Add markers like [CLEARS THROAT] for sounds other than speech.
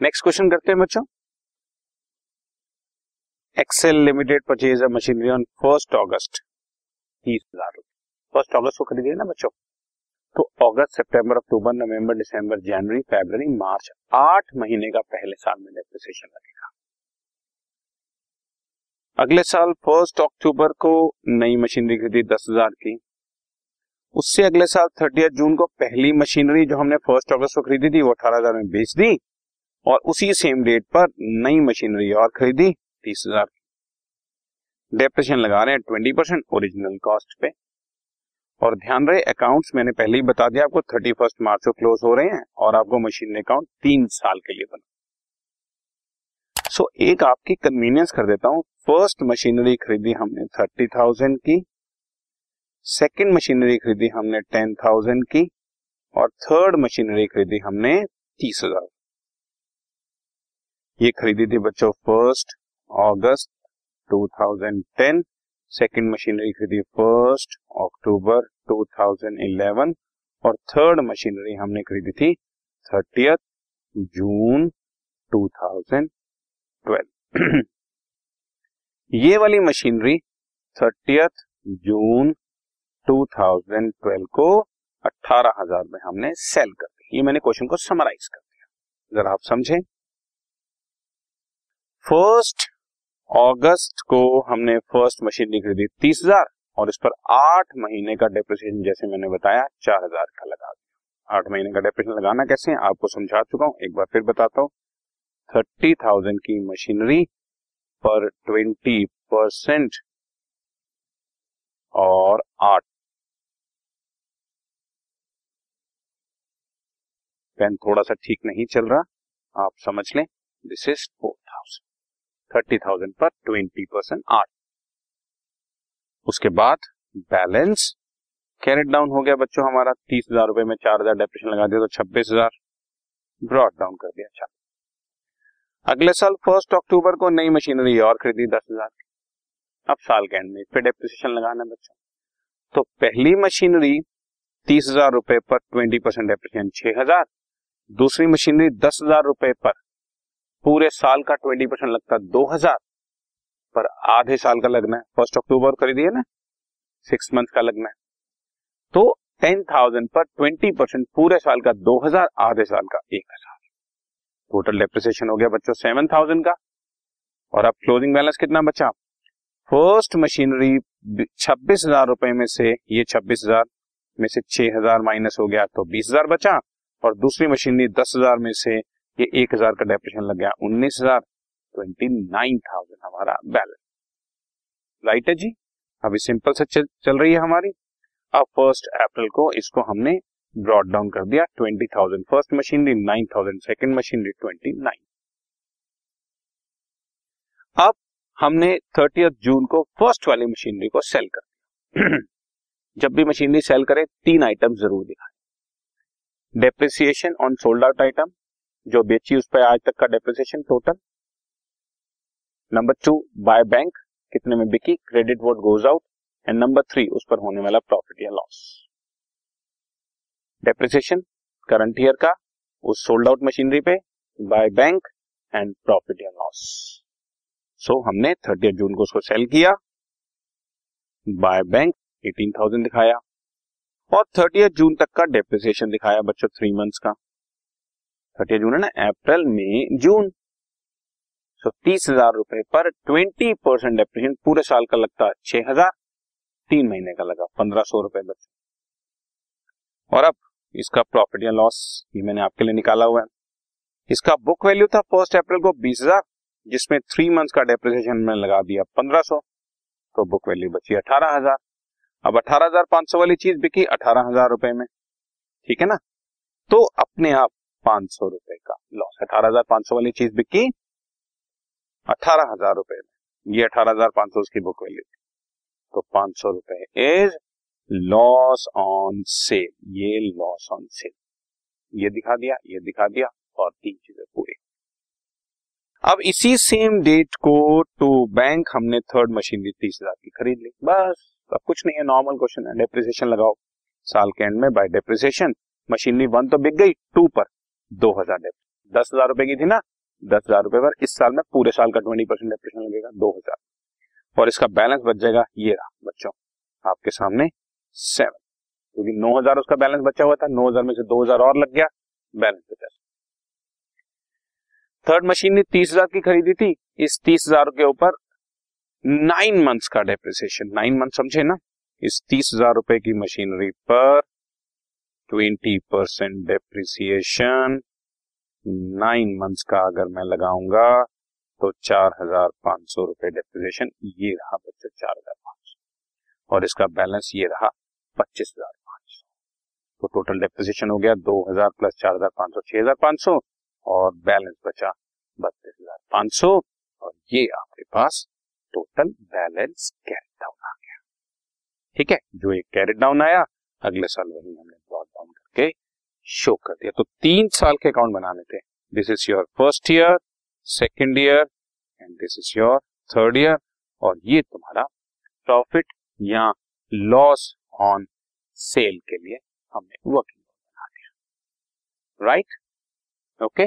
Next question करते हैं बच्चों। Excel limited purchase machinery on first August तीस हज़ार रुपए फ़र्स्ट अगस्त को खरीदी ना बच्चों? तो अगस्त सितंबर अक्टूबर नवंबर दिसंबर जनवरी फरवरी मार्च आठ महीने का पहले साल में डेप्रिसिएशन लगेगा। अगले साल फ़र्स्ट अक्टूबर को नई मशीनरी खरीदी, दस हज़ार की। उससे अगले साल थर्टी जून को पहली मशीनरी जो हमने फ़र्स्ट अगस्त को खरीदी थी, वो अठारह हज़ार में बेच दी। और उसी सेम डेट पर नई मशीनरी और खरीदी तीस हज़ार डेप्रेशन लगा रहे हैं ट्वेंटी परसेंट ओरिजिनल कॉस्ट पे। और ध्यान रहे अकाउंट्स मैंने पहले ही बता दिया आपको थर्टी फ़र्स्ट मार्च को क्लोज हो रहे हैं और आपको मशीन अकाउंट तीन साल के लिए बना। सो so, एक आपकी कन्वीनियंस कर देता हूँ। फ़र्स्ट मशीनरी खरीदी हमने थर्टी थाउज़ेंड की। सेकेंड मशीनरी खरीदी हमने टेन थाउज़ेंड की। और थर्ड मशीनरी खरीदी हमने तीस हज़ार ये खरीदी थी बच्चों फ़र्स्ट अगस्त 2010 सेकंड मशीनरी खरीदी फ़र्स्ट अक्टूबर 2011 और थर्ड मशीनरी हमने खरीदी थी थर्टियथ जून 2012 ये वाली मशीनरी थर्टियथ जून 2012 को अट्ठारह हज़ार में हमने सेल कर दी। ये मैंने क्वेश्चन को समराइज कर दिया। जरा आप समझें। फ़र्स्ट अगस्त को हमने फ़र्स्ट मशीनरी खरीदी, तीस हज़ार। और इस पर आठ महीने का डेप्रिसिएशन जैसे मैंने बताया, चार हज़ार का लगा दिया। आठ महीने का डेप्रिसिएशन लगाना कैसे है, आपको समझा चुका हूँ। एक बार फिर बताता हूँ। थर्टी थाउज़ेंड की मशीनरी पर ट्वेंटी परसेंट और आठ पेन थोड़ा सा ठीक नहीं चल रहा। आप समझ लें this is for thirty thousand पर ट्वेंटी परसेंट आठ। उसके बाद बैलेंस कैरेट डाउन हो गया बच्चों हमारा तीस हज़ार रुपए में चार हज़ार डेप्रेशन लगा दिया तो छब्बीस हज़ार। ब्रॉड डाउन कर दिया अच्छा। अगले साल फ़र्स्ट अक्टूबर को नई मशीनरी और खरीदी दस हज़ार। की अब साल के एंड में फिर डेप्रिसिएशन लगाना है बच्चों। तो पहली मशीनरी तीस हज़ार रुपए पर ट्वेंटी परसेंट डेप्रिसिएशन छह हज़ार। दूसरी मशीनरी दस हज़ार रुपए पर पूरे साल का ट्वेंटी परसेंट लगता है दो हज़ार। पर आधे साल का लगना है। फ़र्स्ट अक्टूबर खरीदी है ना। सिक्स मंथ का लगना है। तो टेन थाउज़ेंड पर ट्वेंटी परसेंट पूरे साल का दो हज़ार, आधे साल का एक हज़ार। टोटल डेप्रिसिएशन हो गया बच्चों सेवन थाउज़ेंड का। और अब क्लोजिंग बैलेंस कितना बचा? फ़र्स्ट मशीनरी छब्बीस हज़ार रुपए में से ये छब्बीस हज़ार में से छह हज़ार माइनस हो गया तो बीस हज़ार बचा। और दूसरी मशीनरी दस हज़ार में से ये एक हज़ार का डेप्रेशन लग गया उन्नीस हज़ार ट्वेंटी नाइन थाउज़ेंड हमारा बैलेंस राइट है जी? अभी सिंपल से चल, चल रही है हमारी। अब फ़र्स्ट अप्रैल को इसको हमने ब्रॉड डाउन कर दिया twenty thousand first machinery nine thousand second machinery twenty nine अब हमने थर्टी जून को फ़र्स्ट वाली मशीनरी को सेल कर दिया। [CLEARS THROAT] जब भी मशीनरी सेल करे तीन आइटम ज़रूर दिखाए। Depreciation on sold out item जो बेची उस पर आज तक का depreciation total number two by bank कितने में बिकी? Credit what goes out and number three उस पर होने वाला प्रॉफिट या लॉस डेप्रिसिएशन करंट ईयर का, उस सोल्ड आउट मशीनरी पे बाय बैंक एंड प्रॉफिट या लॉस सो हमने थर्टी जून को उसको सेल किया. बाय बैंक एटीन थाउज़ेंड दिखाया. और थर्टी जून तक का डेप्रिसिएशन दिखाया बच्चों थ्री मंथ्स का. थर्टी जून है ना, अप्रैल, मई, जून। सो तीस हज़ार रुपए पर ट्वेंटी परसेंट डेप्रिसिएशन पूरे साल का लगता है छह हज़ार, तीन महीने का लगा, पंद्रह सौ रुपए बच्चों और अब इसका प्रॉफिट या लॉस ये मैंने आपके लिए निकाला हुआ है। इसका बुक वैल्यू था फ़र्स्ट अप्रैल को बीस हज़ार, जिसमें थ्री मंथ्स का डेप्रिसिएशन मैंने लगा दिया पंद्रह सौ तो बुक वैल्यू बची अठारह हज़ार। अब अठारह हज़ार पाँच सौ वाली चीज़ बिकी अठारह हज़ार रुपए में, ठीक है ना? तो अपने आप पाँच सौ रुपए का लॉस अठारह हज़ार पाँच सौ वाली चीज़ बिकी, अठारह हज़ार रुपए में। ये अठारह हज़ार पाँच सौ उसकी बुक वैल्यू थी। तो पाँच सौ रुपए इज़ लॉस ऑन सेल ये लॉस ऑन सेल ये दिखा दिया, ये दिखा दिया, और तीन चीज़ें पूरी। अब इसी सेम डेट को टू बैंक हमने थर्ड मशीन दी, तीस हज़ार की खरीद ली। बस, अब कुछ नहीं है नॉर्मल क्वेश्चन है। डेप्रिसिएशन लगाओ। साल के एंड में बाय डेप्रिसिएशन मशीनरी वन तो बिक गई टू पर। दो हज़ार दस हज़ार रुपए की थी ना, दस हज़ार रुपए पर इस साल में पूरे साल का ट्वेंटी परसेंट डेप्रिसिएशन लगेगा दो हज़ार। और इसका बैलेंस बच जाएगा, ये रहा बच्चों, आपके सामने सेवन क्योंकि नौ हज़ार उसका बैलेंस बचा हुआ था, नौ हज़ार में से दो हज़ार और लग गया बैलेंस बचा। थर्ड मशीन ने तीस हज़ार की खरीदी थी, इस तीस हज़ार के ऊपर नाइन मंथ्स का डेप्रिसिएशन नाइन मंथ समझे ना, इस तीस हज़ार रुपए की मशीनरी पर twenty percent depreciation. Nine months का अगर मैं लगाऊँगा तो चार हज़ार पाँच सौ रुपए डेप्रिसिएशन। ये रहा बच्चों चार हज़ार पाँच सौ। और इसका बैलेंस ये रहा पच्चीस हज़ार पाँच सौ। तो टोटल डेप्रिसिएशन हो गया दो हज़ार प्लस चार हज़ार पाँच सौ, छह हज़ार पाँच सौ। और बैलेंस बचा बत्तीस हज़ार पाँच सौ। और ये आपके पास टोटल बैलेंस कैरेट डाउन आ गया। ठीक है, जो एक कैरेट डाउन आया, अगले साल वही हमने करके शो कर दिया। तो तीन साल के अकाउंट बनाने थे this is your first year second year and this is your third year और ये तुम्हारा प्रॉफिट या लॉस ऑन सेल के लिए हमने वर्किंग बना दिया। Right okay